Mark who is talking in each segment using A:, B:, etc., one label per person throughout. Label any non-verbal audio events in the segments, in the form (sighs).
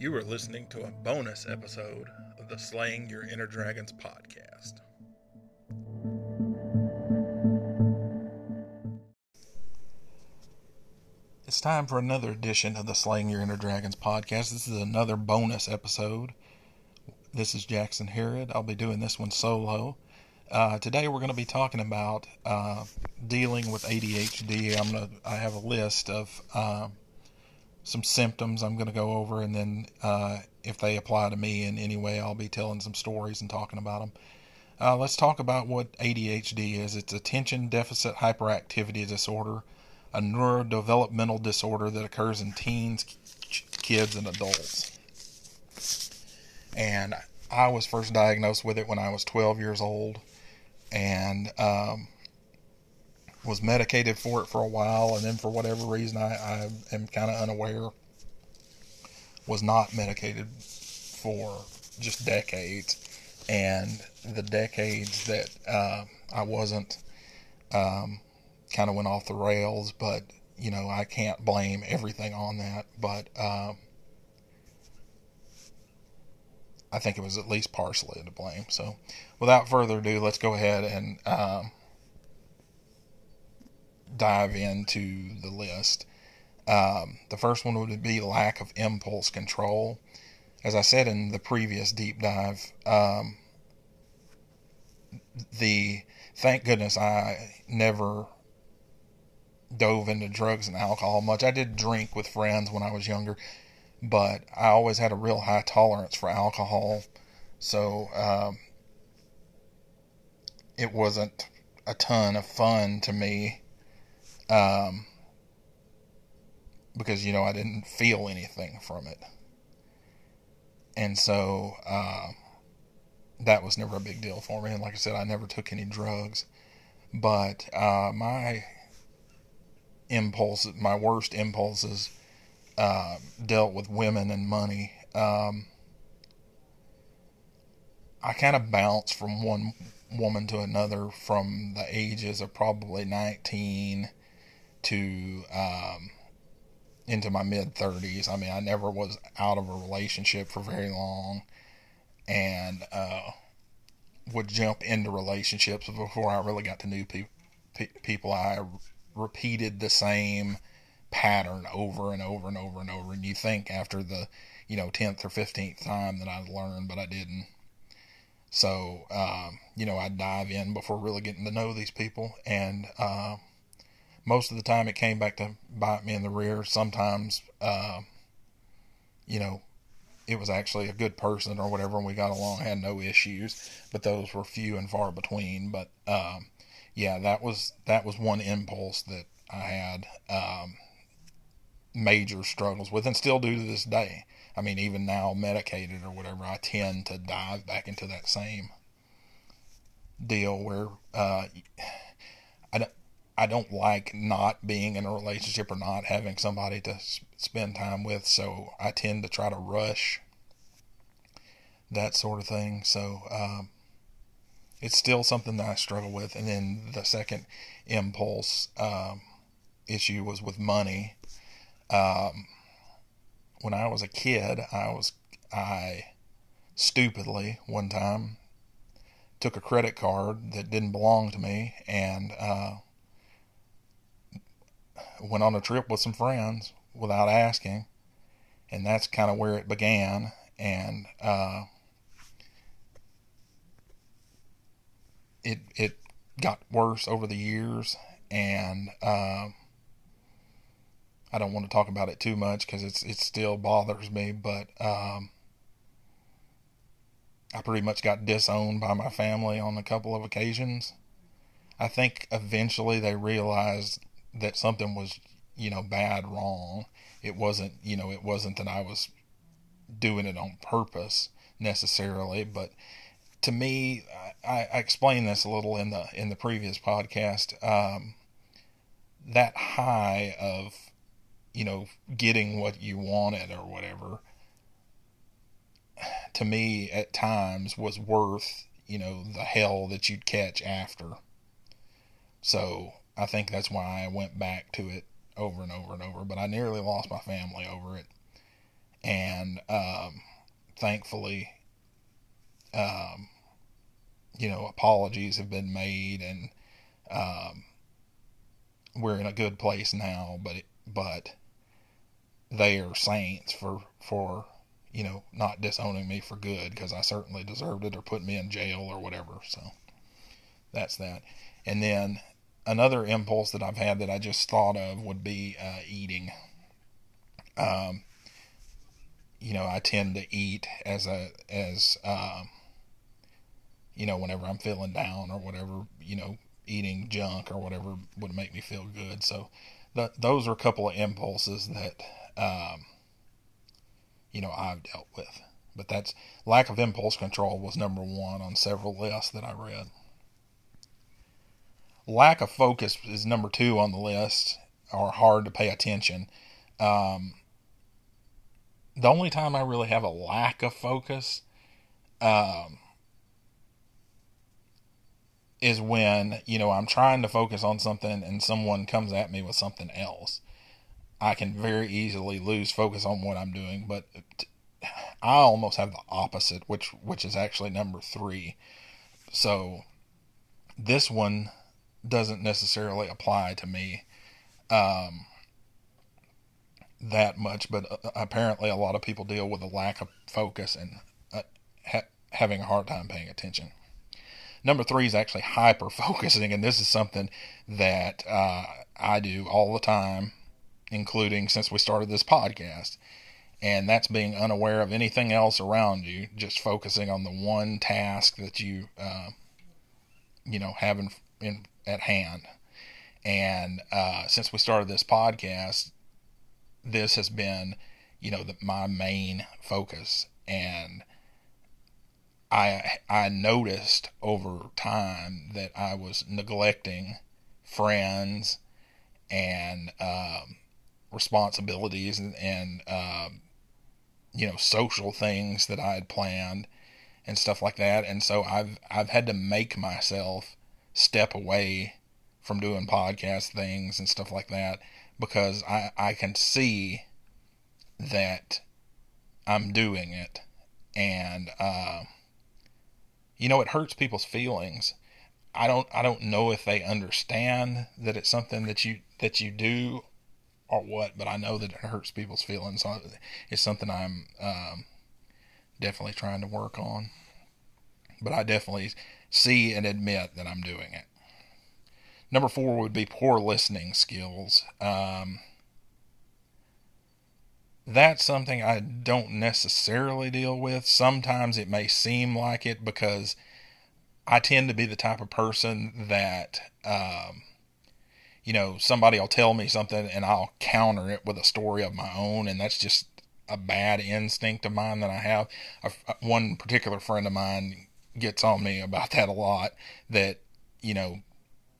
A: You are listening to a bonus episode of the Slaying Your Inner Dragons podcast. It's time for another edition of the Slaying Your Inner Dragons podcast. This is another bonus episode. This is Jackson Herod. I'll be doing this one solo. Uh, today we're going to be talking about uh, dealing with ADHD. I'm gonna I have a list of uh, some symptoms I'm going to go over, and then uh, if they apply to me in any way, I'll be telling some stories and talking about them. Uh, let's talk about what ADHD is. It's attention deficit hyperactivity disorder a neurodevelopmental disorder that occurs in teens, kids, and adults. And I was first diagnosed with it when I was 12 years old and um, was medicated for it for a while. And then, for whatever reason, I, I am kind of unaware, was not medicated for just decades. And the decades that uh, I wasn't. Um, kind of went off the rails, but you know I can't blame everything on that. But um, I think it was at least partially to blame. So, without further ado, let's go ahead and um, dive into the list. Um, the first one would be lack of impulse control. As I said in the previous deep dive, um, the thank goodness I never dove into drugs and alcohol much. I did drink with friends when I was younger, but I always had a real high tolerance for alcohol. So um, it wasn't a ton of fun to me um, because, you know, I didn't feel anything from it. And so uh, that was never a big deal for me. And like I said, I never took any drugs. But uh, my impulses, my worst impulses, uh, dealt with women and money. Um, I kind of bounced from one woman to another from the ages of probably 19 to um, into my mid 30s. I mean, I never was out of a relationship for very long and uh, would jump into relationships before I really got to know pe- pe- people. I repeated the same pattern over and over and over and over. And you think after the, you know, 10th or 15th time that I'd learned, but I didn't. So, um, you know, I'd dive in before really getting to know these people. And uh, most of the time it came back to bite me in the rear. Sometimes, uh, you know, it was actually a good person or whatever, and we got along, had no issues. But those were few and far between. But, um, yeah, that was that was one impulse that I had um, major struggles with, and still do to this day. I mean, even now, medicated or whatever, I tend to dive back into that same deal where uh, I don't like not being in a relationship or not having somebody to spend time with, so I tend to try to rush that sort of thing. So, um, it's still something that I struggle with. And then the second impulse um, issue was with money. Um, when I was a kid, I was I stupidly one time took a credit card that didn't belong to me and uh, went on a trip with some friends without asking, and that's kind of where it began. And uh, it it got worse over the years, and uh, I don't want to talk about it too much because it's it still bothers me. But um, I pretty much got disowned by my family on a couple of occasions. I think eventually they realized that something was, you know, bad, wrong. It wasn't, you know, it wasn't that I was doing it on purpose necessarily, but to me, I, I explained this a little in the in the previous podcast. Um, that high of, you know, getting what you wanted or whatever, to me at times was worth, you know, the hell that you'd catch after. So I think that's why I went back to it over and over and over. But I nearly lost my family over it, and um, thankfully, um, you know, apologies have been made, and um, we're in a good place now. But it, but they are saints for for you know not disowning me for good because I certainly deserved it or put me in jail or whatever. So that's that. And then another impulse that I've had that I just thought of would be uh, eating. Um, you know, I tend to eat as a as um, you know whenever I'm feeling down or whatever. You know, eating junk or whatever would make me feel good. So th- those are a couple of impulses that um, you know I've dealt with. But that's lack of impulse control was number one on several lists that I read. Lack of focus is number two on the list, or hard to pay attention. Um, the only time I really have a lack of focus um, is when you know I'm trying to focus on something and someone comes at me with something else. I can very easily lose focus on what I'm doing, but I almost have the opposite, which which is actually number three. So this one doesn't necessarily apply to me. Um, that much, but uh, apparently a lot of people deal with a lack of focus and uh, ha- having a hard time paying attention. Number three is actually hyper focusing, and this is something that uh, I do all the time, including since we started this podcast. And that's being unaware of anything else around you, just focusing on the one task that you, uh, you know, have in, in at hand. And uh, since we started this podcast, this has been, you know, the, my main focus. And I I noticed over time that I was neglecting friends and um, responsibilities and, and um, you know social things that I had planned and stuff like that. And so I've I've had to make myself step away from doing podcast things and stuff like that because I, I can see that I'm doing it. And, uh, you know, it hurts people's feelings. I don't, I don't know if they understand that it's something that you, that you do or what, but I know that it hurts people's feelings. So it's something I'm, um, definitely trying to work on. But I definitely see and admit that I'm doing it. Number four would be poor listening skills. Um, that's something I don't necessarily deal with. Sometimes it may seem like it because I tend to be the type of person that, um, you know, somebody will tell me something and I'll counter it with a story of my own, and that's just a bad instinct of mine that I have. one particular friend of mine gets on me about that a lot. That you know,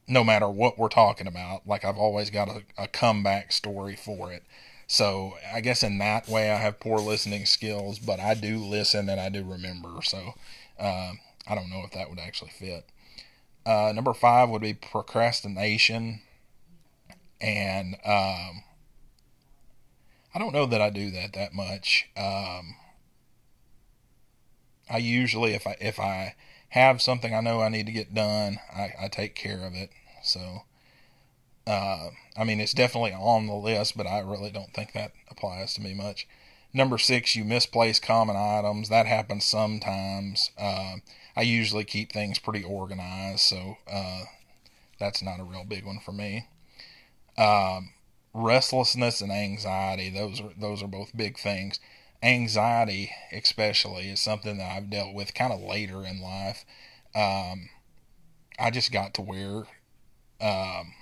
A: no matter what we're talking about. Like I've always got a, a comeback story for it. So I guess in that way I have poor listening skills, but I do listen and I do remember. So uh, I don't know if that would actually fit. Uh, number five would be procrastination, and um, I don't know that I do that that much. Um, I usually, if I if I have something I know I need to get done, I, I take care of it. So, uh, I mean, it's definitely on the list, but I really don't think that applies to me much. Number six, you misplace common items. That happens sometimes. Uh, I usually keep things pretty organized, so uh, that's not a real big one for me. Um, restlessness and anxiety; those are those are both big things. Anxiety, especially, is something that I've dealt with kind of later in life. Um, I just got to where um,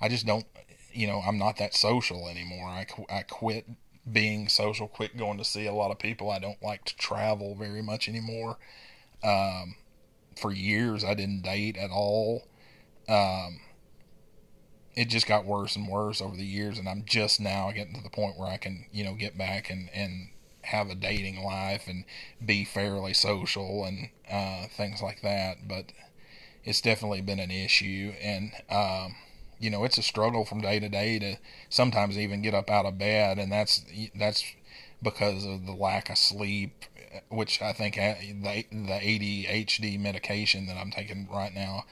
A: I just don't, you know, I'm not that social anymore. I, I quit being social, quit going to see a lot of people. I don't like to travel very much anymore. Um, for years, I didn't date at all. Um, it just got worse and worse over the years, and I'm just now getting to the point where I can, you know, get back and, and have a dating life and be fairly social and uh, things like that. But it's definitely been an issue. And, um, you know, it's a struggle from day to day to sometimes even get up out of bed, and that's that's because of the lack of sleep, which I think the the ADHD medication that I'm taking right now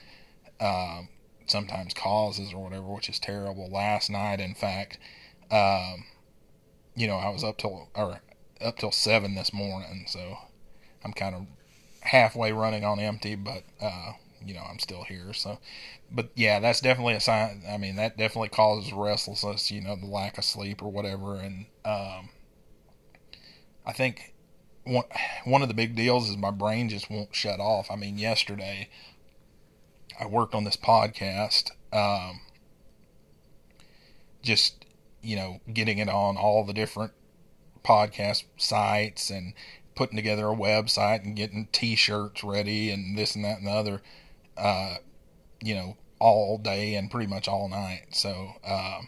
A: uh, sometimes causes or whatever, which is terrible. Last night, in fact, um, you know, I was up till or up till seven this morning, so I'm kind of halfway running on empty, but uh, you know, I'm still here. So, but yeah, that's definitely a sign. I mean, that definitely causes restlessness, you know, the lack of sleep or whatever. And, um, I think one, one of the big deals is my brain just won't shut off. I mean, yesterday I worked on this podcast, um, just, you know, getting it on all the different podcast sites and putting together a website and getting t-shirts ready and this and that and the other uh, you know, all day and pretty much all night. So um,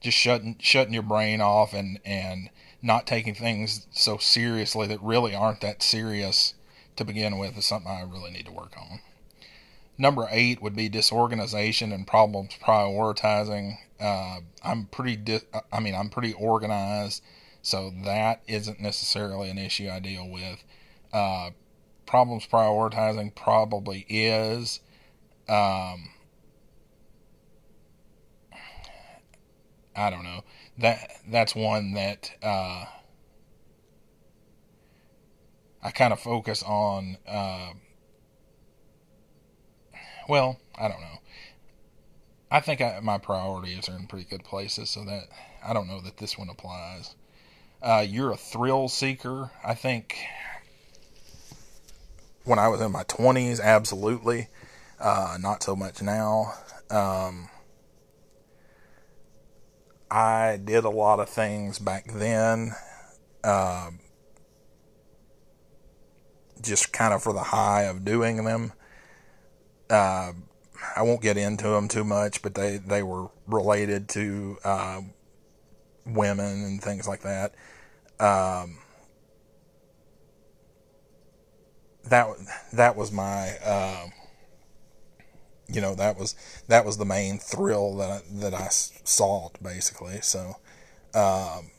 A: just shutting shutting your brain off and and not taking things so seriously that really aren't that serious to begin with is something I really need to work on. Number eight would be disorganization and problems prioritizing. Uh, I'm pretty, di- I mean, I'm pretty organized, so that isn't necessarily an issue I deal with. Uh, problems prioritizing probably is. Um, I don't know. That that's one that uh, I kind of focus on. Uh, well, I don't know. I think I, my priorities are in pretty good places, so that I don't know that this one applies. Uh, you're a thrill seeker. I think when I was in my 20s, absolutely. Uh, not so much now. Um, I did a lot of things back then, uh, just kind of for the high of doing them. Uh, I won't get into them too much, but they, they were related to uh, women and things like that. Um, that that was my uh, you know that was that was the main thrill that I, that I sought basically. So um,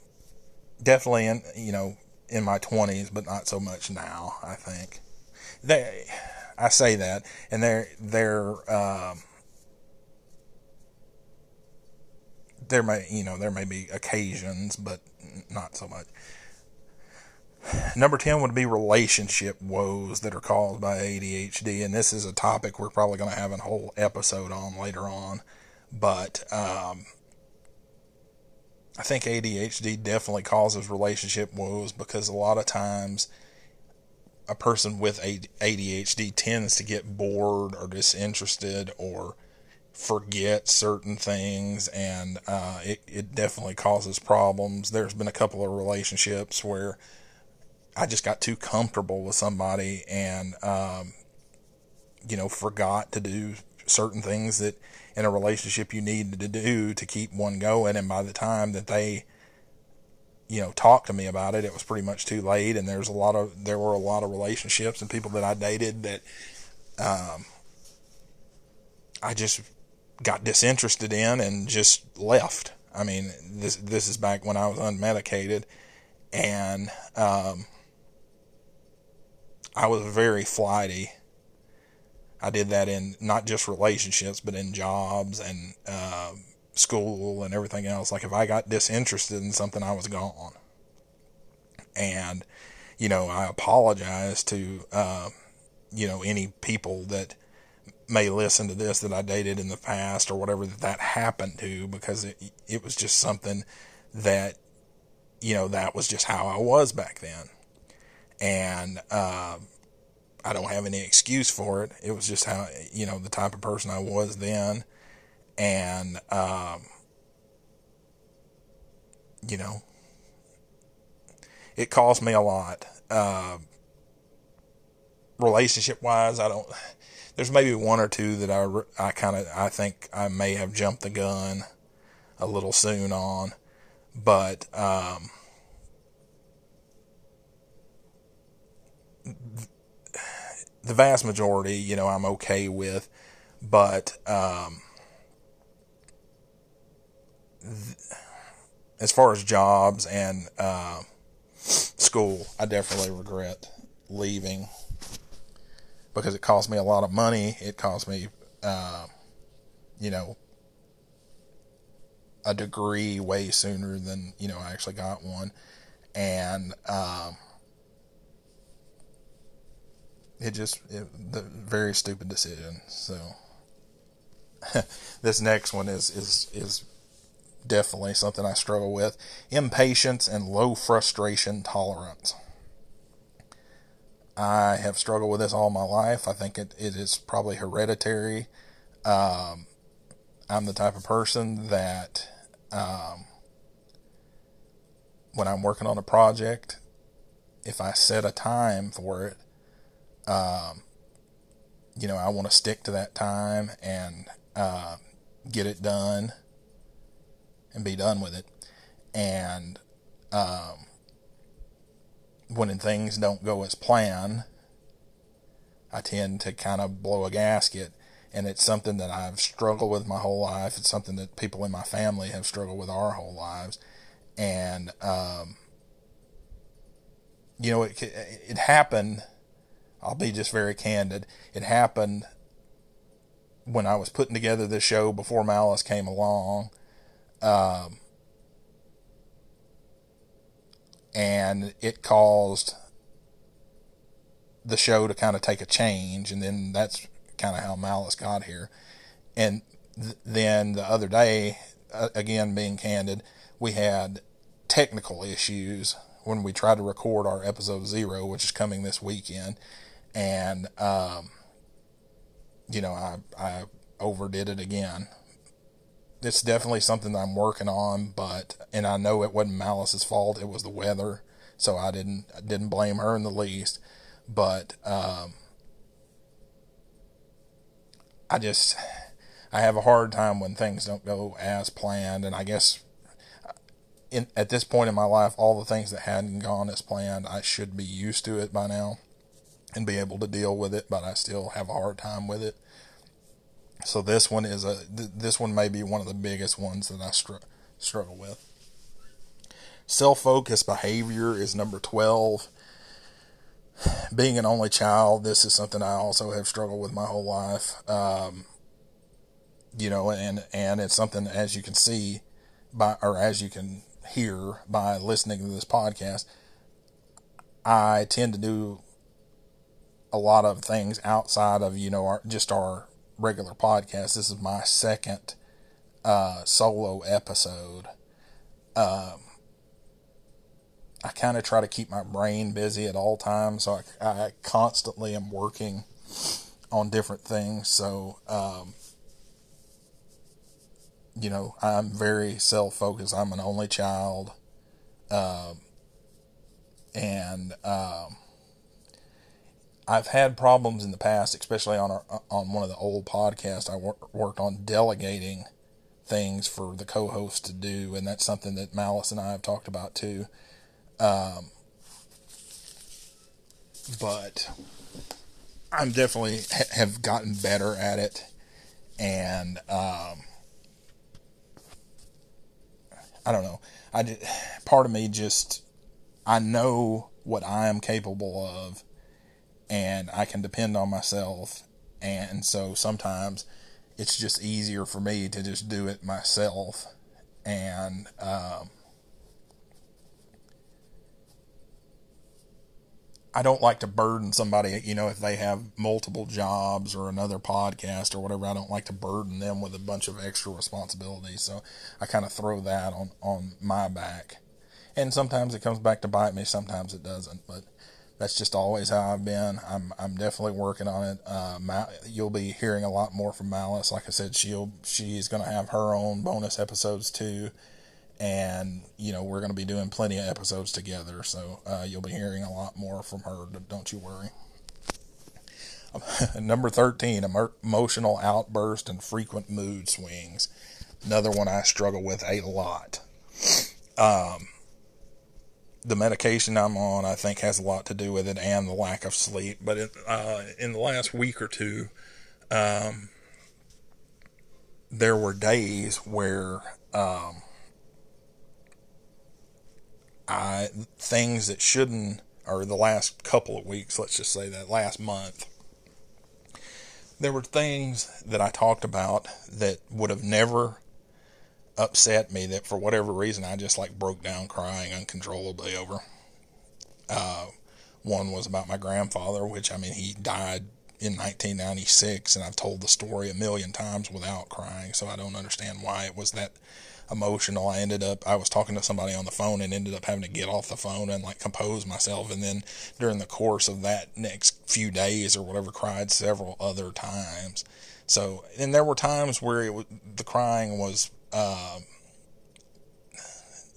A: definitely in you know in my twenties, but not so much now. I think they I say that, and they're they're um, there may you know there may be occasions, but not so much. Number 10 would be relationship woes that are caused by ADHD. And this is a topic we're probably going to have a whole episode on later on. But um, I think ADHD definitely causes relationship woes because a lot of times a person with ADHD tends to get bored or disinterested or forget certain things and uh, it, it definitely causes problems. There's been a couple of relationships where I just got too comfortable with somebody and, um, you know, forgot to do certain things that in a relationship you needed to do to keep one going. And by the time that they, you know, talk to me about it, it was pretty much too late. And there's a lot of, there were a lot of relationships and people that I dated that, um, I just got disinterested in and just left. I mean, this, this is back when I was unmedicated and, um, I was very flighty. I did that in not just relationships, but in jobs and uh, school and everything else. Like if I got disinterested in something, I was gone. And, you know, I apologize to, uh, you know, any people that may listen to this that I dated in the past or whatever that that happened to because it, it was just something that, you know, that was just how I was back then and uh, I don't have any excuse for it. It was just how you know the type of person I was then, and um, you know, it cost me a lot. Uh, relationship wise, I don't. There's maybe one or two that I I kind of I think I may have jumped the gun a little soon on, but. Um, the vast majority, you know, I'm okay with, but um, as far as jobs and uh, school, I definitely regret leaving because it cost me a lot of money. It cost me, uh, you know, a degree way sooner than you know I actually got one, and um, it just it, the very stupid decision. So (laughs) this next one is is is definitely something I struggle with: impatience and low frustration tolerance. I have struggled with this all my life. I think it, it is probably hereditary. Um, I'm the type of person that um, when I'm working on a project, if I set a time for it, um, you know, I want to stick to that time and uh, get it done and be done with it. And um, when things don't go as planned, I tend to kind of blow a gasket. And it's something that I've struggled with my whole life. It's something that people in my family have struggled with our whole lives. And, um, you know, it, it happened. I'll be just very candid. It happened when I was putting together this show before Malice came along. Um, and it caused the show to kind of take a change, and then that's kind of how Malice got here. And th- then the other day, uh, again being candid, we had technical issues when we tried to record our episode zero, which is coming this weekend, and um, you know I I overdid it again it's definitely something that I'm working on, but and I know it wasn't Malice's fault; it was the weather, so I didn't I didn't blame her in the least. But um, I just I have a hard time when things don't go as planned, and I guess in, at this point in my life, all the things that hadn't gone as planned, I should be used to it by now and be able to deal with it, but I still have a hard time with it. So this one is a this one may be one of the biggest ones that I str- struggle with. Self-focused behavior is number 12. Being an only child, this is something I also have struggled with my whole life. Um, you know, and and it's something as you can see by or as you can hear by listening to this podcast, I tend to do a lot of things outside of you know our, just our regular podcast. This is my second uh, solo episode. Um, I kind of try to keep my brain busy at all times, so I, I constantly am working on different things. So, um, you know, I'm very self focused. I'm an only child. Um, and um, I've had problems in the past, especially on our, on one of the old podcasts I wor- worked on delegating things for the co-host to do, and that's something that Malice and I have talked about too. Um, but I'm definitely ha- have gotten better at it, and um, I don't know. I just, part of me just I know what I am capable of and I can depend on myself. And so sometimes it's just easier for me to just do it myself. And, um, I don't like to burden somebody, you know, if they have multiple jobs or another podcast or whatever, I don't like to burden them with a bunch of extra responsibilities. So I kind of throw that on, on my back. And sometimes it comes back to bite me, sometimes it doesn't. But that's just always how I've been. I'm I'm definitely working on it. Uh, you'll be hearing a lot more from Malice. Like I said, she'll she's going to have her own bonus episodes too, and you know we're going to be doing plenty of episodes together. So uh, you'll be hearing a lot more from her. Don't you worry. (laughs) Number thirteen: emotional outburst and frequent mood swings. Another one I struggle with a lot. Um, the medication I'm on, I think, has a lot to do with it and the lack of sleep. But it, uh, in the last week or two, um, there were days where um, I things that shouldn't, or the last couple of weeks, let's just say that last month, there were things that I talked about that would have never upset me that for whatever reason I just like broke down crying uncontrollably over. Uh, one was about my grandfather, which I mean he died in 1996, and I've told the story a million times without crying, so I don't understand why it was that emotional. I ended up, I was talking to somebody on the phone and ended up having to get off the phone and like compose myself. And then during the course of that next few days or whatever, cried several other times. So, and there were times where it was, the crying was, uh,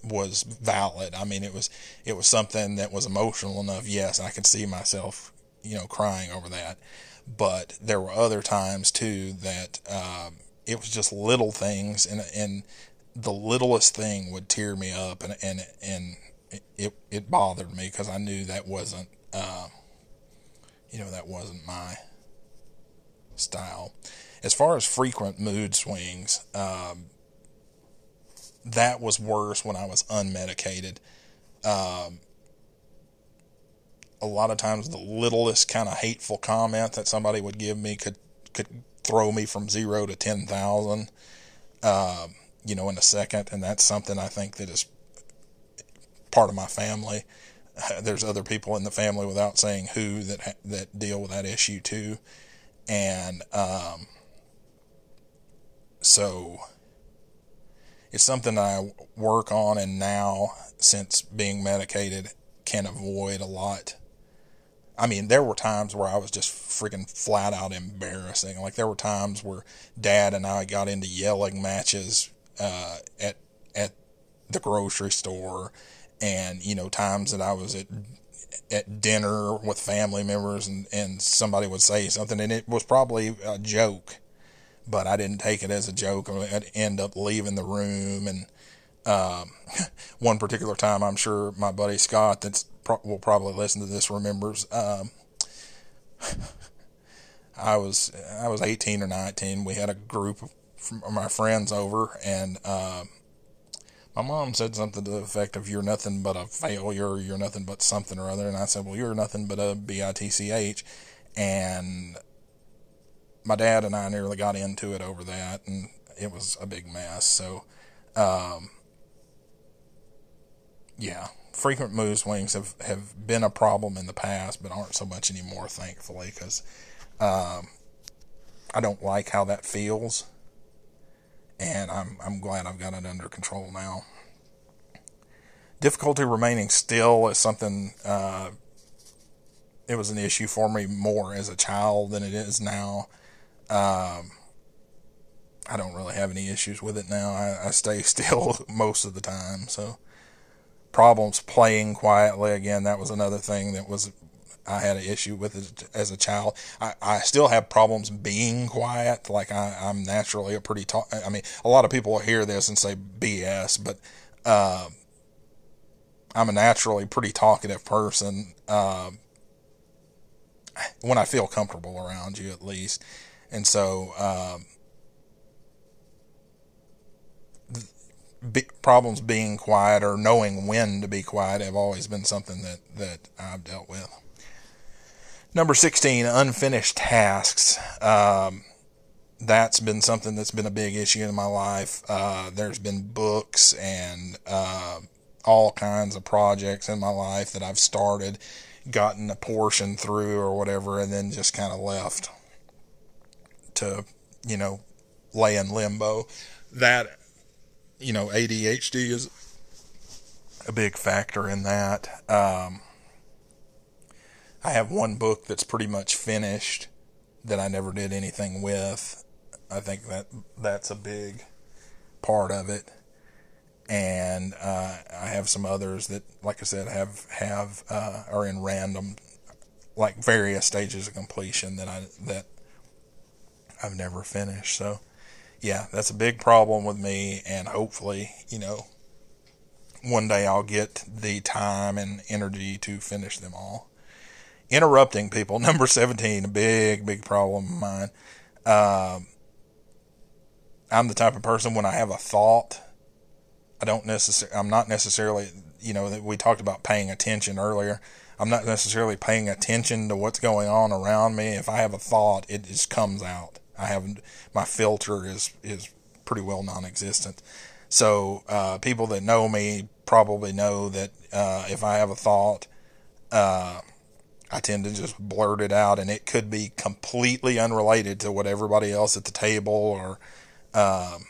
A: was valid. I mean, it was, it was something that was emotional enough. Yes, I could see myself, you know, crying over that. But there were other times too that, um, it was just little things and, and the littlest thing would tear me up, and and and it it bothered me because I knew that wasn't, uh, you know, that wasn't my style. As far as frequent mood swings, um, that was worse when I was unmedicated. Um, a lot of times, the littlest kind of hateful comment that somebody would give me could could throw me from zero to ten thousand. Um, you know, in a second. And that's something I think that is part of my family. (laughs) There's other people in the family without saying who that that deal with that issue too, and um, so it's something I work on, and now since being medicated, can avoid a lot. I mean, there were times where I was just freaking flat out embarrassing. Like there were times where Dad and I got into yelling matches uh, at at the grocery store, and you know times that I was at at dinner with family members and and somebody would say something and it was probably a joke, but I didn't take it as a joke. I'd end up leaving the room and. Um, (laughs) one particular time, I'm sure my buddy Scott, that pro- will probably listen to this, remembers. Um, (laughs) I was I was 18 or 19. We had a group of my friends over, and uh, my mom said something to the effect of "You're nothing but a failure. You're nothing but something or other." And I said, "Well, you're nothing but a bitch," and my dad and I nearly got into it over that, and it was a big mess. So, um, yeah, frequent mood swings have, have been a problem in the past, but aren't so much anymore, thankfully, because um, I don't like how that feels and I'm I'm glad I've got it under control now. Difficulty remaining still is something. Uh, it was an issue for me more as a child than it is now. Um, I don't really have any issues with it now. I, I stay (laughs) still most of the time. So problems playing quietly again. That was another thing that was I had an issue with it as a child. I, I still have problems being quiet. Like I, I'm naturally a pretty talk. I mean, a lot of people will hear this and say BS, but uh, I'm a naturally pretty talkative person. Uh, when I feel comfortable around you, at least, and so. Um, problems being quiet or knowing when to be quiet have always been something that, that I've dealt with. Number 16, unfinished tasks. Um, that's been something that's been a big issue in my life. Uh, there's been books and uh, all kinds of projects in my life that I've started, gotten a portion through or whatever, and then just kind of left to, you know, lay in limbo. That, you know, ADHD is a big factor in that. Um, I have one book that's pretty much finished that I never did anything with. I think that that's a big part of it. And uh, I have some others that, like I said, have have uh, are in random, like various stages of completion that I that I've never finished. So, yeah, that's a big problem with me. And hopefully, you know, one day I'll get the time and energy to finish them all interrupting people. (laughs) Number 17, a big, big problem of mine. Um, I'm the type of person when I have a thought, I don't necessarily, I'm not necessarily you know, we talked about paying attention earlier. I'm not necessarily paying attention to what's going on around me. If I have a thought, it just comes out. I have my filter is is pretty well non-existent. So uh, people that know me probably know that uh, if I have a thought, uh, I tend to just blurt it out, and it could be completely unrelated to what everybody else at the table or, um,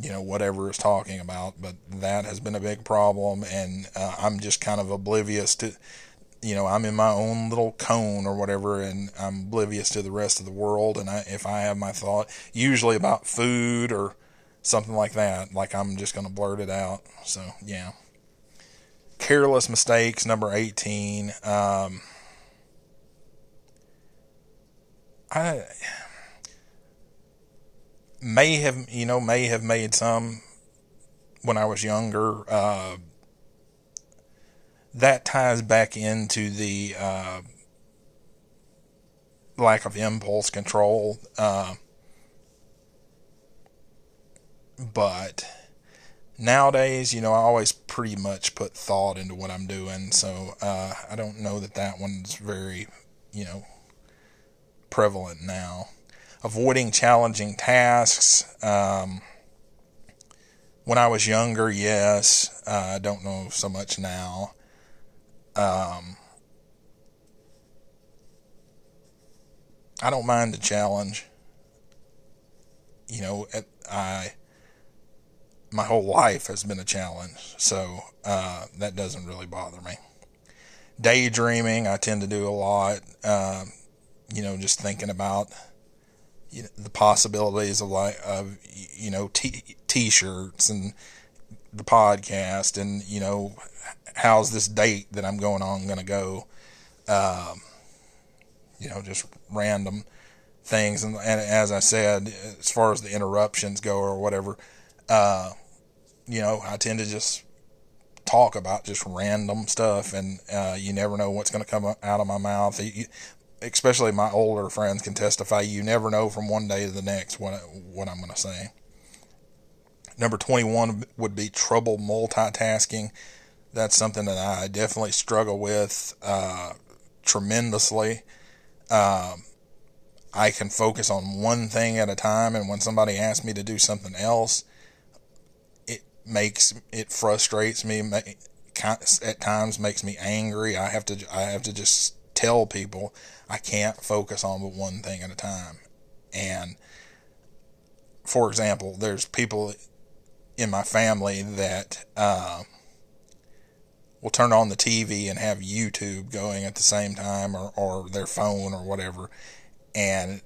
A: you know, whatever is talking about. But that has been a big problem, and uh, I'm just kind of oblivious to, you know, I'm in my own little cone or whatever, and I'm oblivious to the rest of the world. And I, if I have my thought, usually about food or something like that, like I'm just going to blurt it out. So, yeah. Careless mistakes, number 18. Um, I may have, you know, may have made some when I was younger. Uh, that ties back into the uh, lack of impulse control. Uh, but nowadays, you know, I always pretty much put thought into what I'm doing, so uh, I don't know that that one's very, you know, prevalent now. Avoiding challenging tasks. Um, when I was younger, yes. Uh, I don't know so much now. Um, I don't mind the challenge. You know, I my whole life has been a challenge, so uh, that doesn't really bother me. Daydreaming, I tend to do a lot. Uh, you know, just thinking about you know, the possibilities of like of you know t- t-shirts and the podcast, and you know how's this date that I'm going on going to go. Um, you know, just random things, and, and as I said, as far as the interruptions go or whatever uh, you know, I tend to just talk about just random stuff, and uh, you never know what's going to come out of my mouth. You, especially my older friends can testify. You never know from one day to the next what what I'm going to say. Number 21 would be trouble multitasking. That's something that I definitely struggle with uh, tremendously. Um, I can focus on one thing at a time, and when somebody asks me to do something else, it makes it frustrates me at times makes me angry i have to i have to just tell people i can't focus on but one thing at a time and for example there's people in my family that uh, will turn on the tv and have youtube going at the same time or, or their phone or whatever and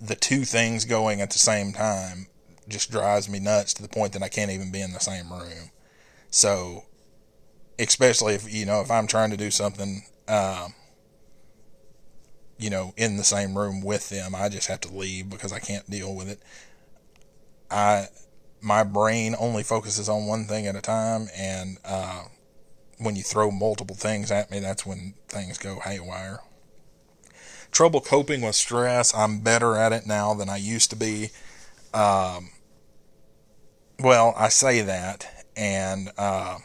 A: the two things going at the same time just drives me nuts to the point that I can't even be in the same room. So, especially if you know if I'm trying to do something, um, you know, in the same room with them, I just have to leave because I can't deal with it. I my brain only focuses on one thing at a time, and uh, when you throw multiple things at me, that's when things go haywire. Trouble coping with stress. I'm better at it now than I used to be. Um, well, I say that, and uh,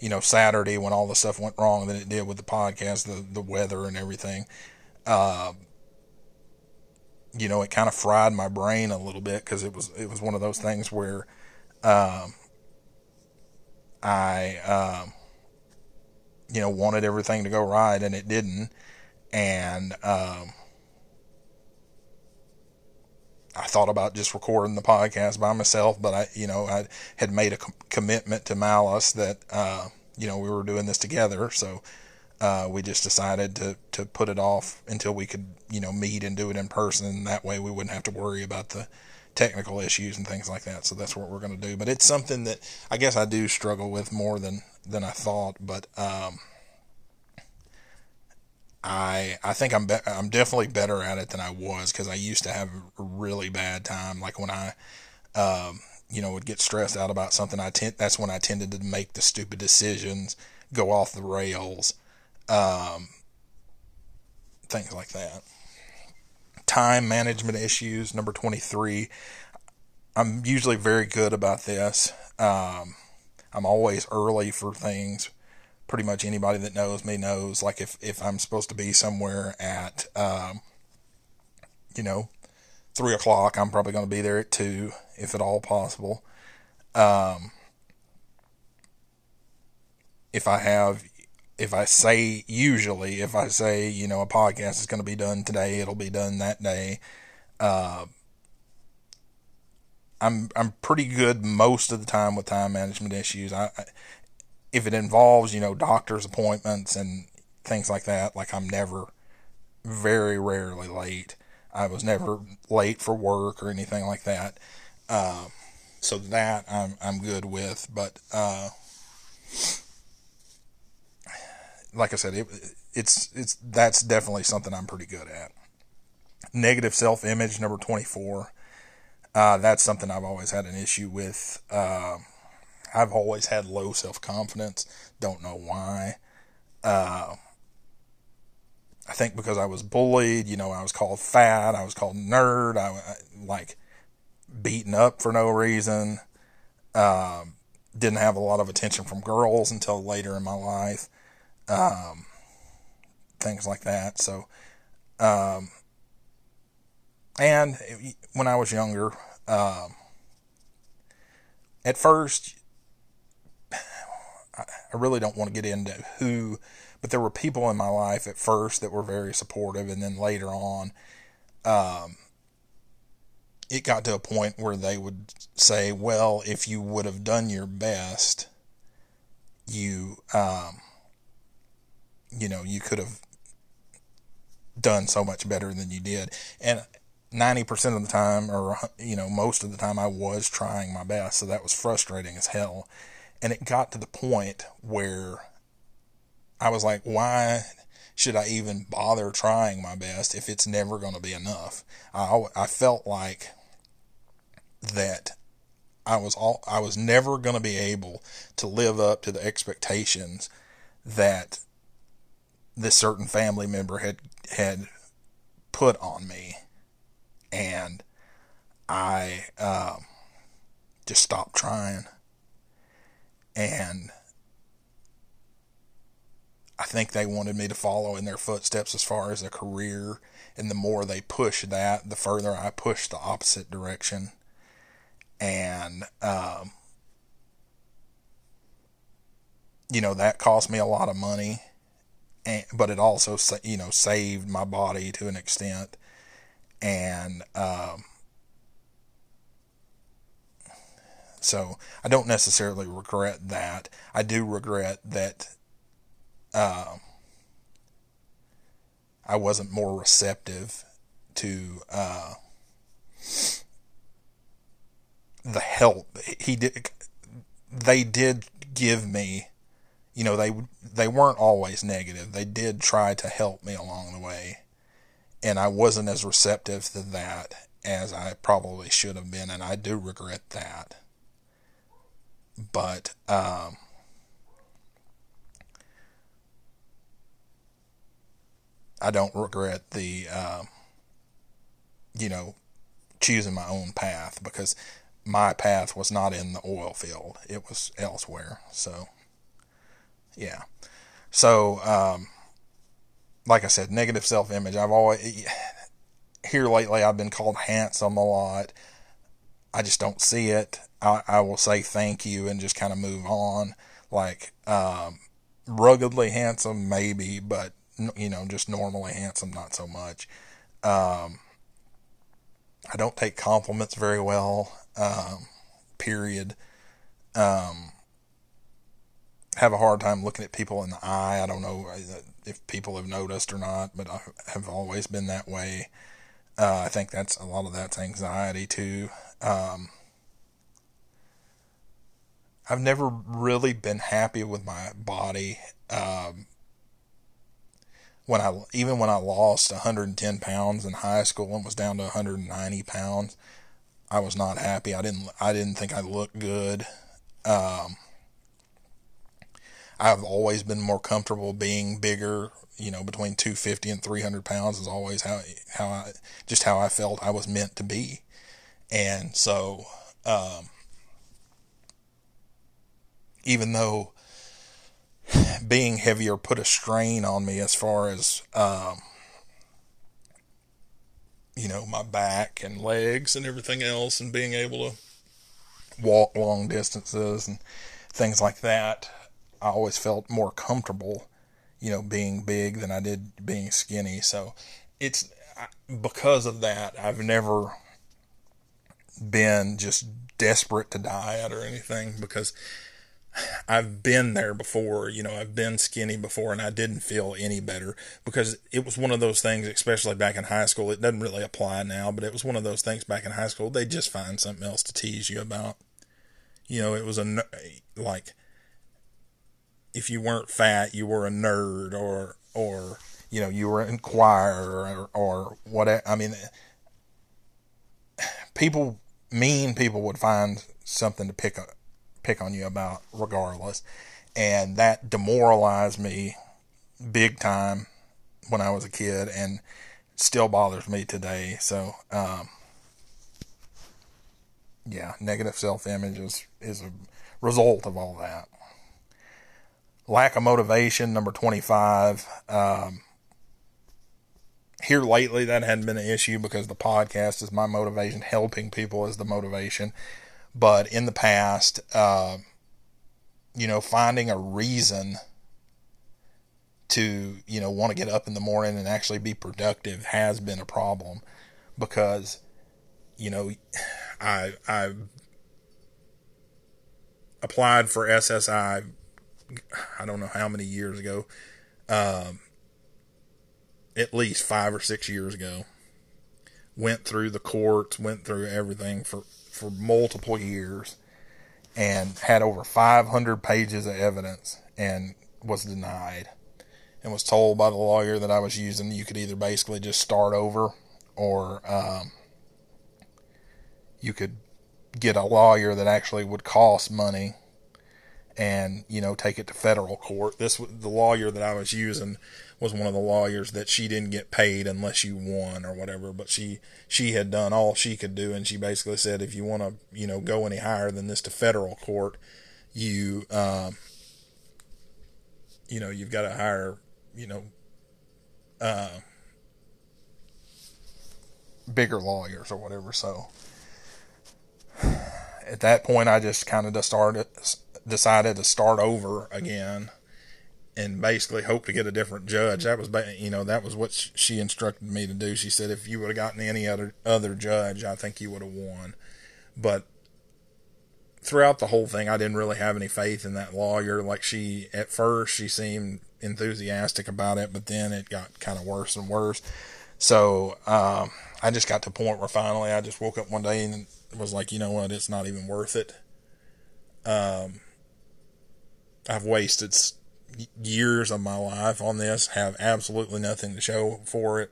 A: you know, Saturday when all the stuff went wrong that it did with the podcast, the the weather and everything, uh, you know, it kind of fried my brain a little bit because it was it was one of those things where um, I um, you know wanted everything to go right and it didn't, and um, I thought about just recording the podcast by myself, but I, you know, I had made a com- commitment to Malice that, uh, you know, we were doing this together. So, uh, we just decided to, to put it off until we could, you know, meet and do it in person. That way we wouldn't have to worry about the technical issues and things like that. So that's what we're going to do. But it's something that I guess I do struggle with more than, than I thought. But, um, I I think I'm be- I'm definitely better at it than I was because I used to have a really bad time. Like when I, um, you know, would get stressed out about something, I tend that's when I tended to make the stupid decisions, go off the rails, um, things like that. Time management issues, number twenty three. I'm usually very good about this. Um, I'm always early for things. Pretty much anybody that knows me knows. Like if if I'm supposed to be somewhere at, um, you know, three o'clock, I'm probably going to be there at two, if at all possible. Um, if I have if I say usually if I say you know a podcast is going to be done today, it'll be done that day. Uh, I'm I'm pretty good most of the time with time management issues. I, I if it involves you know doctor's appointments and things like that, like I'm never very rarely late. I was never late for work or anything like that. Uh, so that I'm I'm good with, but. Uh, like I said, it, it's it's that's definitely something I'm pretty good at. Negative self image number 24. Uh, that's something I've always had an issue with. Uh, I've always had low self confidence. Don't know why. Uh, I think because I was bullied. You know, I was called fat. I was called nerd. I, I like beaten up for no reason. Um, didn't have a lot of attention from girls until later in my life um, things like that. So, um, and when I was younger, um, at first, I really don't want to get into who, but there were people in my life at first that were very supportive, and then later on, um, it got to a point where they would say, "Well, if you would have done your best, you um, you know, you could have done so much better than you did. And 90% of the time, or, you know, most of the time, I was trying my best. So that was frustrating as hell. And it got to the point where I was like, why should I even bother trying my best if it's never going to be enough? I, I felt like that I was all I was never going to be able to live up to the expectations that this certain family member had had put on me, and I um, just stopped trying, and I think they wanted me to follow in their footsteps as far as a career, and the more they pushed that, the further I pushed the opposite direction, and um, you know that cost me a lot of money and, but it also you know saved my body to an extent, and um, so I don't necessarily regret that. I do regret that uh, I wasn't more receptive to uh, the help he did. They did give me you know, they they weren't always negative. They did try to help me along the way, and I wasn't as receptive to that as I probably should have been, and I do regret that. But um, I don't regret the, uh, you know, choosing my own path because my path was not in the oil field; it was elsewhere. So. Yeah. So, um, like I said, negative self image. I've always, here lately, I've been called handsome a lot. I just don't see it. I, I will say thank you and just kind of move on. Like, um, ruggedly handsome, maybe, but, you know, just normally handsome, not so much. Um, I don't take compliments very well, um, period. Um, have a hard time looking at people in the eye. I don't know if people have noticed or not, but I have always been that way. Uh, I think that's a lot of that's anxiety too. Um, I've never really been happy with my body. Um, when I even when I lost 110 pounds in high school and was down to 190 pounds, I was not happy. I didn't I didn't think I looked good. Um, I've always been more comfortable being bigger. You know, between 250 and 300 pounds is always how how I just how I felt I was meant to be, and so um, even though being heavier put a strain on me as far as um, you know my back and legs and everything else and being able to walk long distances and things like that i always felt more comfortable you know being big than i did being skinny so it's because of that i've never been just desperate to diet or anything because I've been there before, you know, I've been skinny before and I didn't feel any better because it was one of those things, especially back in high school. It doesn't really apply now, but it was one of those things back in high school. They just find something else to tease you about. You know, it was a, like, if you weren't fat, you were a nerd or, or, you know, you were in choir or, or whatever. I mean, people, mean people would find something to pick pick on you about regardless. And that demoralized me big time when I was a kid and still bothers me today. So, um, yeah, negative self image is, is a result of all that. Lack of motivation, number 25. Um, here lately, that hadn't been an issue because the podcast is my motivation. Helping people is the motivation. But in the past, uh, you know, finding a reason to, you know, want to get up in the morning and actually be productive has been a problem because, you know, I, I applied for SSI, I don't know how many years ago, um, at least five or six years ago. Went through the courts, went through everything for for multiple years and had over 500 pages of evidence and was denied and was told by the lawyer that I was using you could either basically just start over or um, you could get a lawyer that actually would cost money and you know take it to federal court this the lawyer that I was using was one of the lawyers that she didn't get paid unless you won or whatever. But she she had done all she could do, and she basically said, if you want to you know go any higher than this to federal court, you um, you know you've got to hire you know uh, bigger lawyers or whatever. So (sighs) at that point, I just kind of just started decided to start over again and basically hope to get a different judge. That was, you know, that was what she instructed me to do. She said if you would have gotten any other other judge, I think you would have won. But throughout the whole thing, I didn't really have any faith in that lawyer. Like she, at first, she seemed enthusiastic about it, but then it got kind of worse and worse. So um, I just got to a point where finally I just woke up one day and was like, you know what, it's not even worth it. Um, I've wasted years of my life on this, have absolutely nothing to show for it.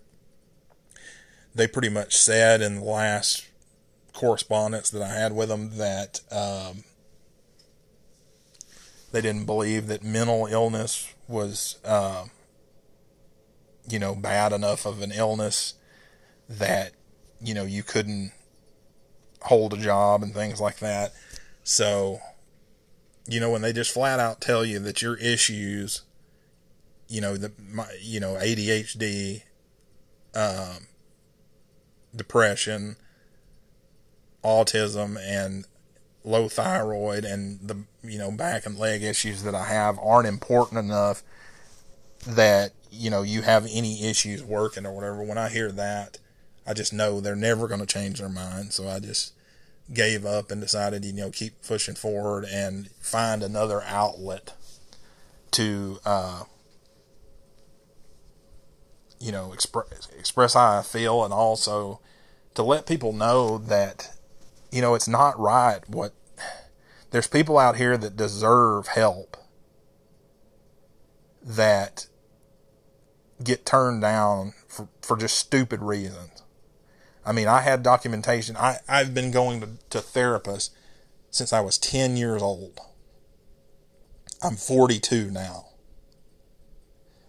A: They pretty much said in the last correspondence that I had with them that um, they didn't believe that mental illness was, uh, you know, bad enough of an illness that, you know, you couldn't hold a job and things like that. So you know, when they just flat out tell you that your issues, you know, the, my, you know, ADHD, um, depression, autism, and low thyroid, and the, you know, back and leg issues that I have aren't important enough that, you know, you have any issues working or whatever. When I hear that, I just know they're never going to change their mind. So I just, gave up and decided, you know, keep pushing forward and find another outlet to, uh, you know, express express how I feel, and also to let people know that, you know, it's not right. What there's people out here that deserve help that get turned down for, for just stupid reasons. I mean, I had documentation. I, I've been going to, to therapists since I was 10 years old. I'm 42 now.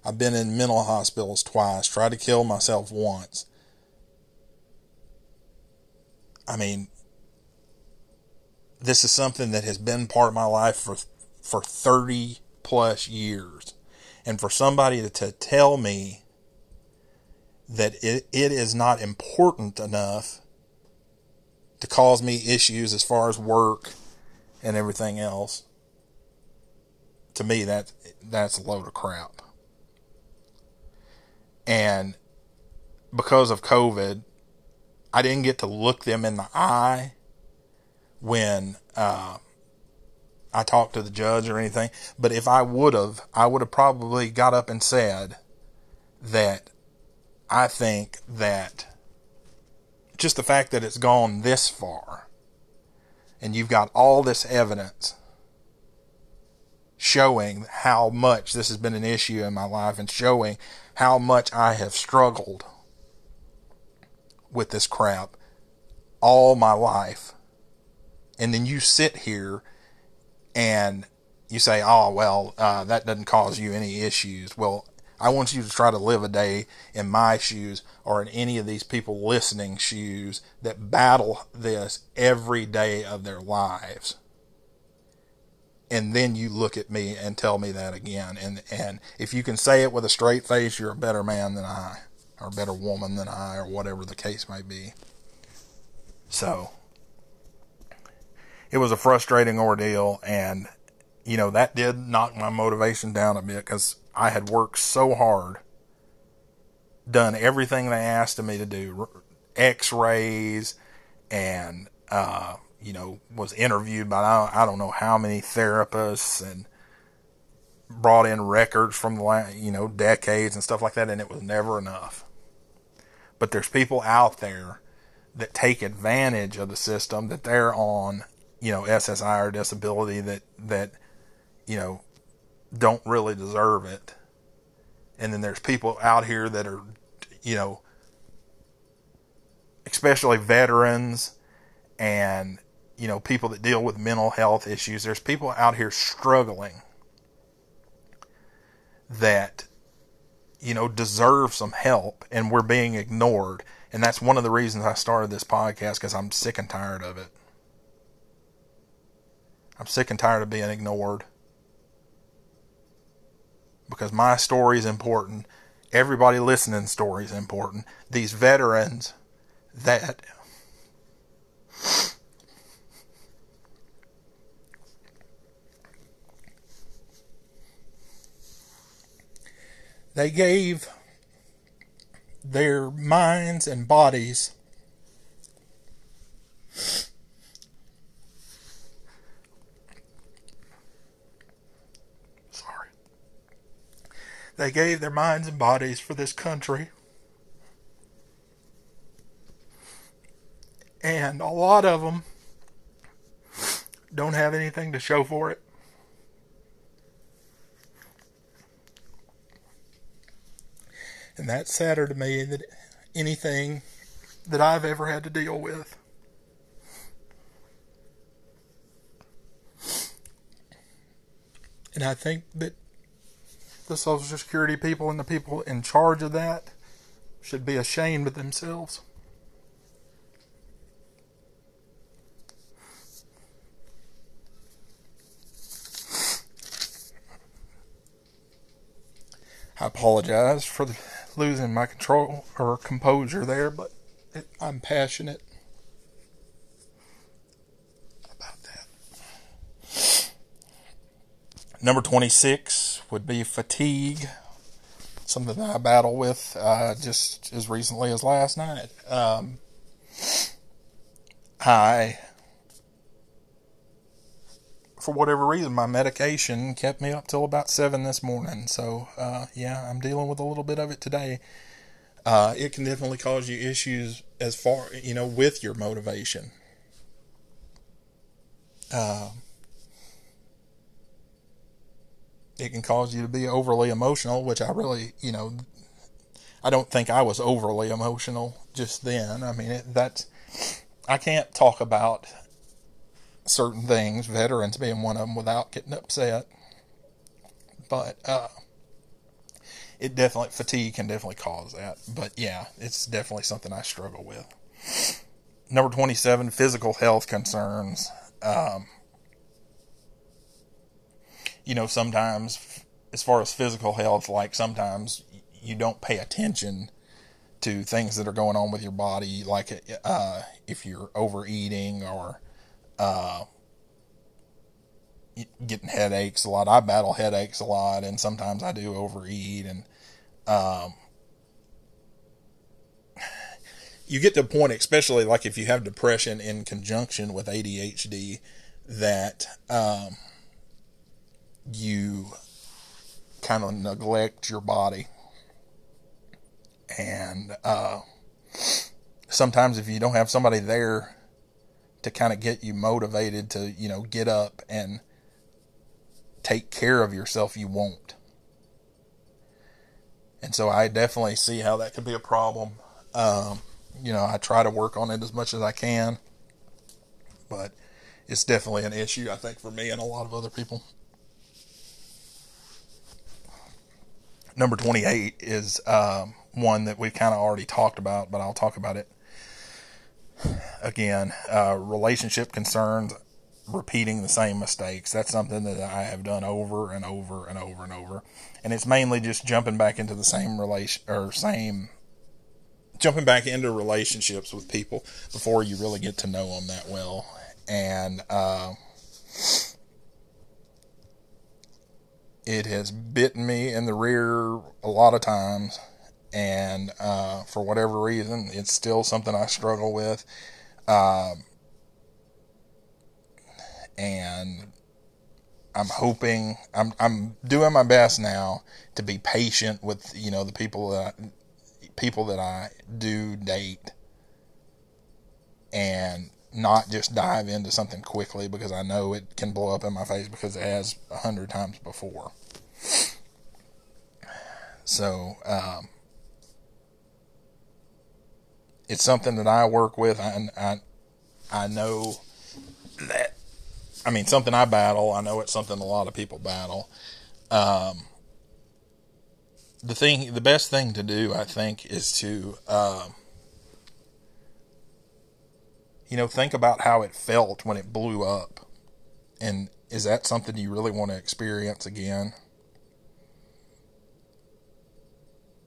A: I've been in mental hospitals twice, tried to kill myself once. I mean, this is something that has been part of my life for for 30 plus years. And for somebody to, to tell me that it, it is not important enough to cause me issues as far as work and everything else, to me that that's a load of crap. And because of COVID, I didn't get to look them in the eye when uh, I talked to the judge or anything. But if I would have, I would have probably got up and said that I think that just the fact that it's gone this far and you've got all this evidence showing how much this has been an issue in my life and showing how much I have struggled with this crap all my life. And then you sit here and you say, oh, well, uh, that doesn't cause you any issues. Well, I want you to try to live a day in my shoes or in any of these people listening shoes that battle this every day of their lives. And then you look at me and tell me that again. And, and if you can say it with a straight face, you're a better man than I, or a better woman than I, or whatever the case may be. So, it was a frustrating ordeal. And, you know, that did knock my motivation down a bit because I had worked so hard, done everything they asked of me to do, X-rays, and uh, you know was interviewed by I don't know how many therapists and brought in records from the you know decades and stuff like that, and it was never enough. But there's people out there that take advantage of the system that they're on, you know, SSI or disability that that you know don't really deserve it. And then there's people out here that are, you know, especially veterans and, you know, people that deal with mental health issues. There's people out here struggling that, you know, deserve some help and we're being ignored. And that's one of the reasons I started this podcast because I'm sick and tired of it. I'm sick and tired of being ignored because my story is important. Everybody listening story is important. These veterans that they gave their minds and bodies They gave their minds and bodies for this country. And a lot of them don't have anything to show for it. And that's sadder to me than anything that I've ever had to deal with. And I think that the Social Security people and the people in charge of that should be ashamed of themselves. I apologize for losing my control or composure there, but it, I'm passionate about that. Number 26 would be fatigue, something that I battle with uh, just as recently as last night. Um, I, for whatever reason, my medication kept me up till about seven this morning. So uh, yeah, I'm dealing with a little bit of it today. Uh, it can definitely cause you issues as far you know with your motivation. Uh, it can cause you to be overly emotional, which I really, you know, I don't think I was overly emotional just then. I mean, it, that's, I can't talk about certain things, veterans being one of them, without getting upset. But, uh, it definitely, fatigue can definitely cause that. But yeah, it's definitely something I struggle with. Number 27, physical health concerns. Um, you know, sometimes as far as physical health, like sometimes you don't pay attention to things that are going on with your body, like uh, if you're overeating or uh, getting headaches a lot. I battle headaches a lot, and sometimes I do overeat, and um, you get to a point, especially like if you have depression in conjunction with ADHD, that um, you kind of neglect your body. And uh, sometimes, if you don't have somebody there to kind of get you motivated to, you know, get up and take care of yourself, you won't. And so I definitely see how that could be a problem. Um, you know, I try to work on it as much as I can, but it's definitely an issue, I think, for me and a lot of other people. Number 28 is um, one that we've kind of already talked about, but I'll talk about it again. Uh, relationship concerns, repeating the same mistakes. That's something that I have done over and over and over and over. And it's mainly just jumping back into the same relation or same jumping back into relationships with people before you really get to know them that well. And uh, it has bitten me in the rear a lot of times. And uh, for whatever reason, it's still something I struggle with. Um, and I'm hoping I'm I'm doing my best now to be patient with you know the people that I, people that I do date and not just dive into something quickly because I know it can blow up in my face because it has a hundred times before. So, um, it's something that I work with. I, I, I know that, I mean, something I battle. I know it's something a lot of people battle. Um, the thing, the best thing to do, I think, is to, um, you know, think about how it felt when it blew up. And is that something you really want to experience again?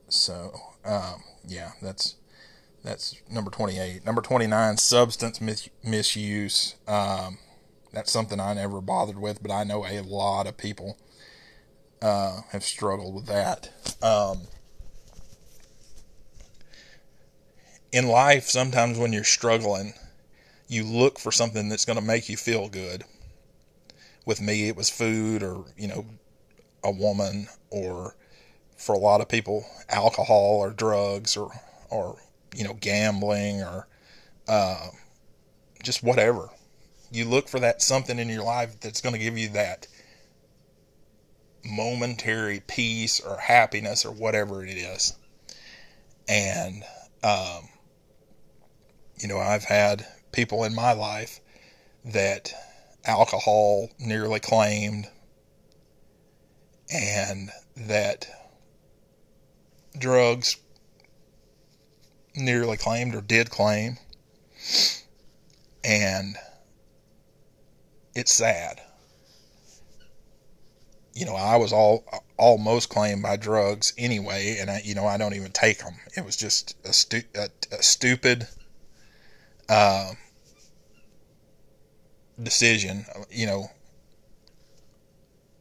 A: So, um, yeah, that's that's number 28. Number 29, substance mis- misuse. Um, that's something I never bothered with, but I know a lot of people uh, have struggled with that. Um, in life, sometimes when you're struggling, you look for something that's going to make you feel good. With me, it was food or, you know, a woman or for a lot of people, alcohol or drugs or, or you know, gambling or uh, just whatever. You look for that something in your life that's going to give you that momentary peace or happiness or whatever it is. And, um, you know, I've had people in my life that alcohol nearly claimed and that drugs nearly claimed or did claim. And it's sad. You know, I was all almost claimed by drugs anyway, and I, you know, I don't even take them. It was just a, stu- a, a stupid, uh, decision, you know,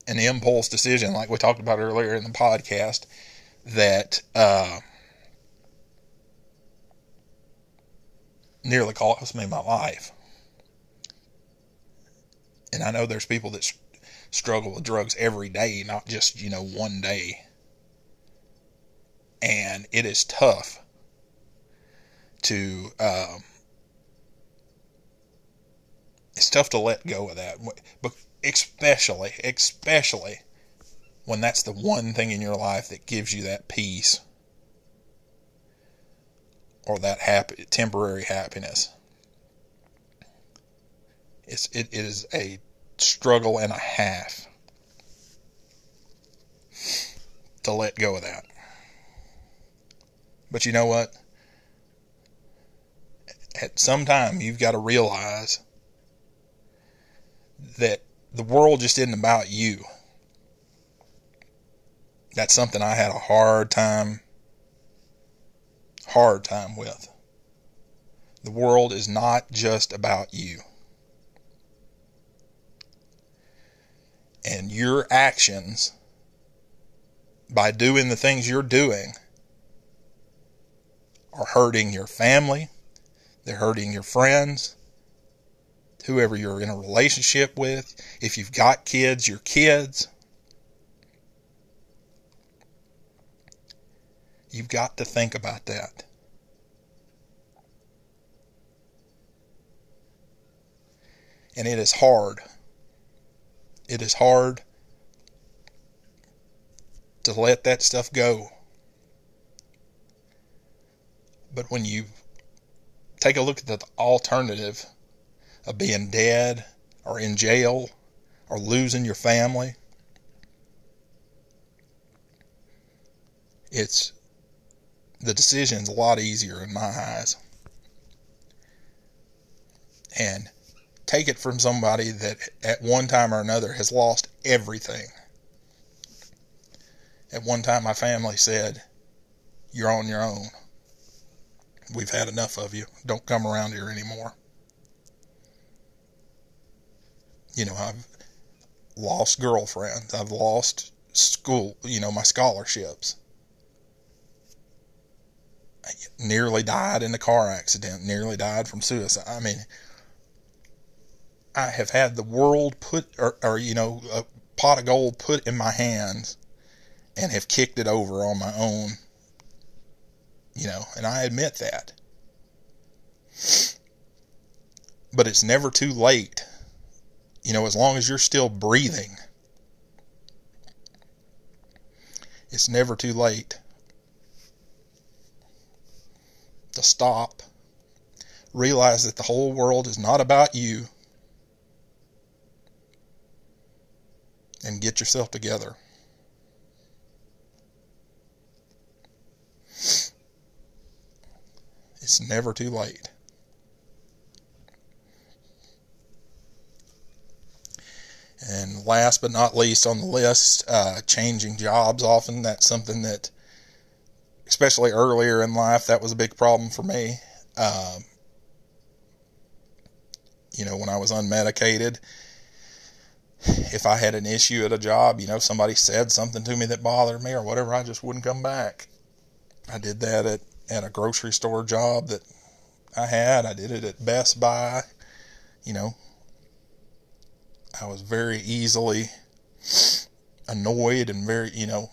A: an impulse decision, like we talked about earlier in the podcast, that uh, nearly cost me my life. And I know there's people that struggle with drugs every day, not just, you know, one day. And it is tough to um, it's tough to let go of that, but especially, especially when that's the one thing in your life that gives you that peace or that happy, temporary happiness. It's, it, it is a struggle and a half to let go of that. But you know what? At some time, you've got to realize that the world just isn't about you. That's something I had a hard time hard time with. The world is not just about you. And your actions by doing the things you're doing are hurting your family, they're hurting your friends, whoever you're in a relationship with. If you've got kids, your kids. You've got to think about that. And it is hard. It is hard to let that stuff go. But when you take a look at the alternative of being dead or in jail or losing your family, it's the decision's a lot easier in my eyes. And take it from somebody that at one time or another has lost everything. At one time, my family said, You're on your own. We've had enough of you. Don't come around here anymore. You know, I've lost girlfriends. I've lost school, you know, my scholarships. I nearly died in a car accident, nearly died from suicide. I mean, I have had the world put, or, or you know, a pot of gold put in my hands and have kicked it over on my own. You know, and I admit that. But it's never too late. You know, as long as you're still breathing, it's never too late to stop, realize that the whole world is not about you, and get yourself together. It's never too late. And last but not least on the list, uh, changing jobs. Often that's something that, especially earlier in life, that was a big problem for me. Um, you know, when I was unmedicated, if I had an issue at a job, you know, somebody said something to me that bothered me or whatever, I just wouldn't come back. I did that at at a grocery store job that I had. I did it at Best Buy. You know, I was very easily annoyed and very, you know,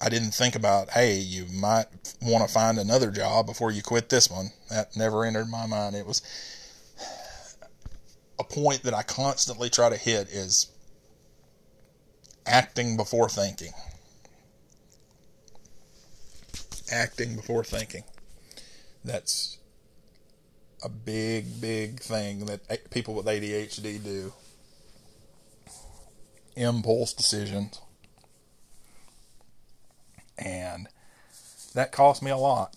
A: I didn't think about, hey, you might want to find another job before you quit this one. That never entered my mind. It was a point that I constantly try to hit is acting before thinking acting before thinking. That's a big, big thing that eh, people with ADHD do. Impulse decisions. And that cost me a lot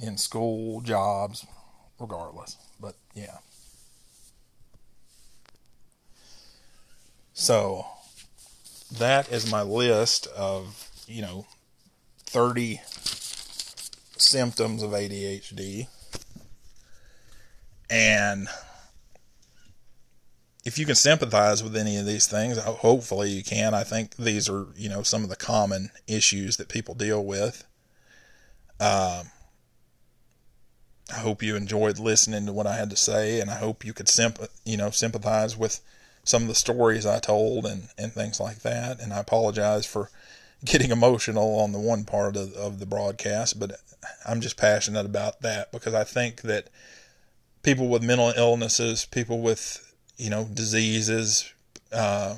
A: in school, jobs, regardless. But yeah. So that is my list of, you know, 30 symptoms of ADHD. And if you can sympathize with any of these things, hopefully you can. I think these are, you know, some of the common issues that people deal with. Um, I hope you enjoyed listening to what I had to say, and I hope you could symp- you know, sympathize with some of the stories I told and, and things like that. And I apologize for getting emotional on the one part of, of the broadcast, but I'm just passionate about that because I think that people with mental illnesses, people with, you know, diseases, uh,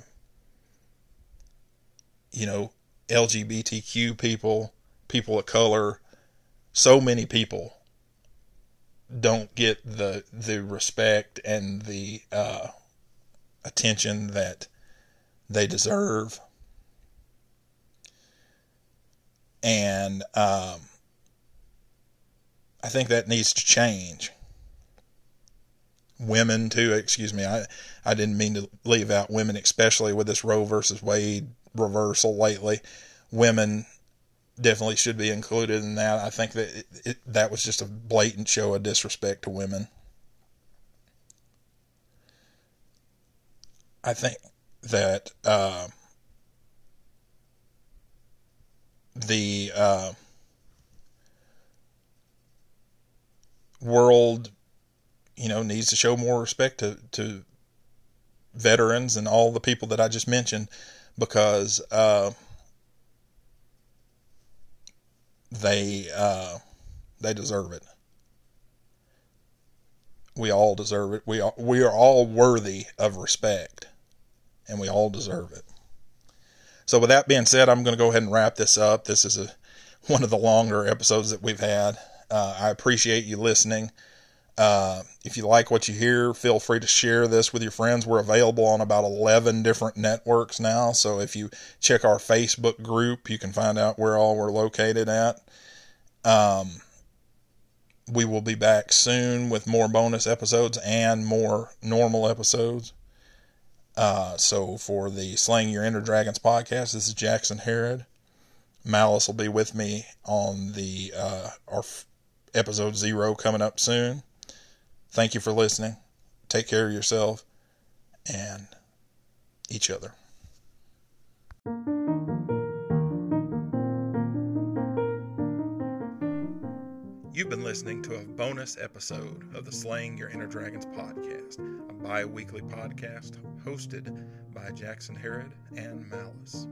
A: you know, LGBTQ people, people of color, so many people don't get the the respect and the uh, attention that they deserve and um, I think that needs to change. Women too, excuse me. I I didn't mean to leave out women, especially with this Roe versus Wade reversal lately. Women definitely should be included in that. I think that it, it, that was just a blatant show of disrespect to women. I think that uh, the uh, world, you know, needs to show more respect to, to veterans and all the people that I just mentioned because uh, they uh, they deserve it. We all deserve it. We are, we are all worthy of respect, and we all deserve it. So, with that being said, I'm going to go ahead and wrap this up. This is a one of the longer episodes that we've had. Uh, I appreciate you listening. Uh, if you like what you hear, feel free to share this with your friends. We're available on about 11 different networks now. So if you check our Facebook group, you can find out where all we're located at. Um, we will be back soon with more bonus episodes and more normal episodes. Uh, so for the Slaying Your Inner Dragons podcast, this is Jackson Herod. Malice will be with me on the uh, our episode zero coming up soon. Thank you for listening. Take care of yourself and each other. You've been listening to a bonus episode of the Slaying Your Inner Dragons podcast, a bi weekly podcast hosted by Jackson Herod and Malice.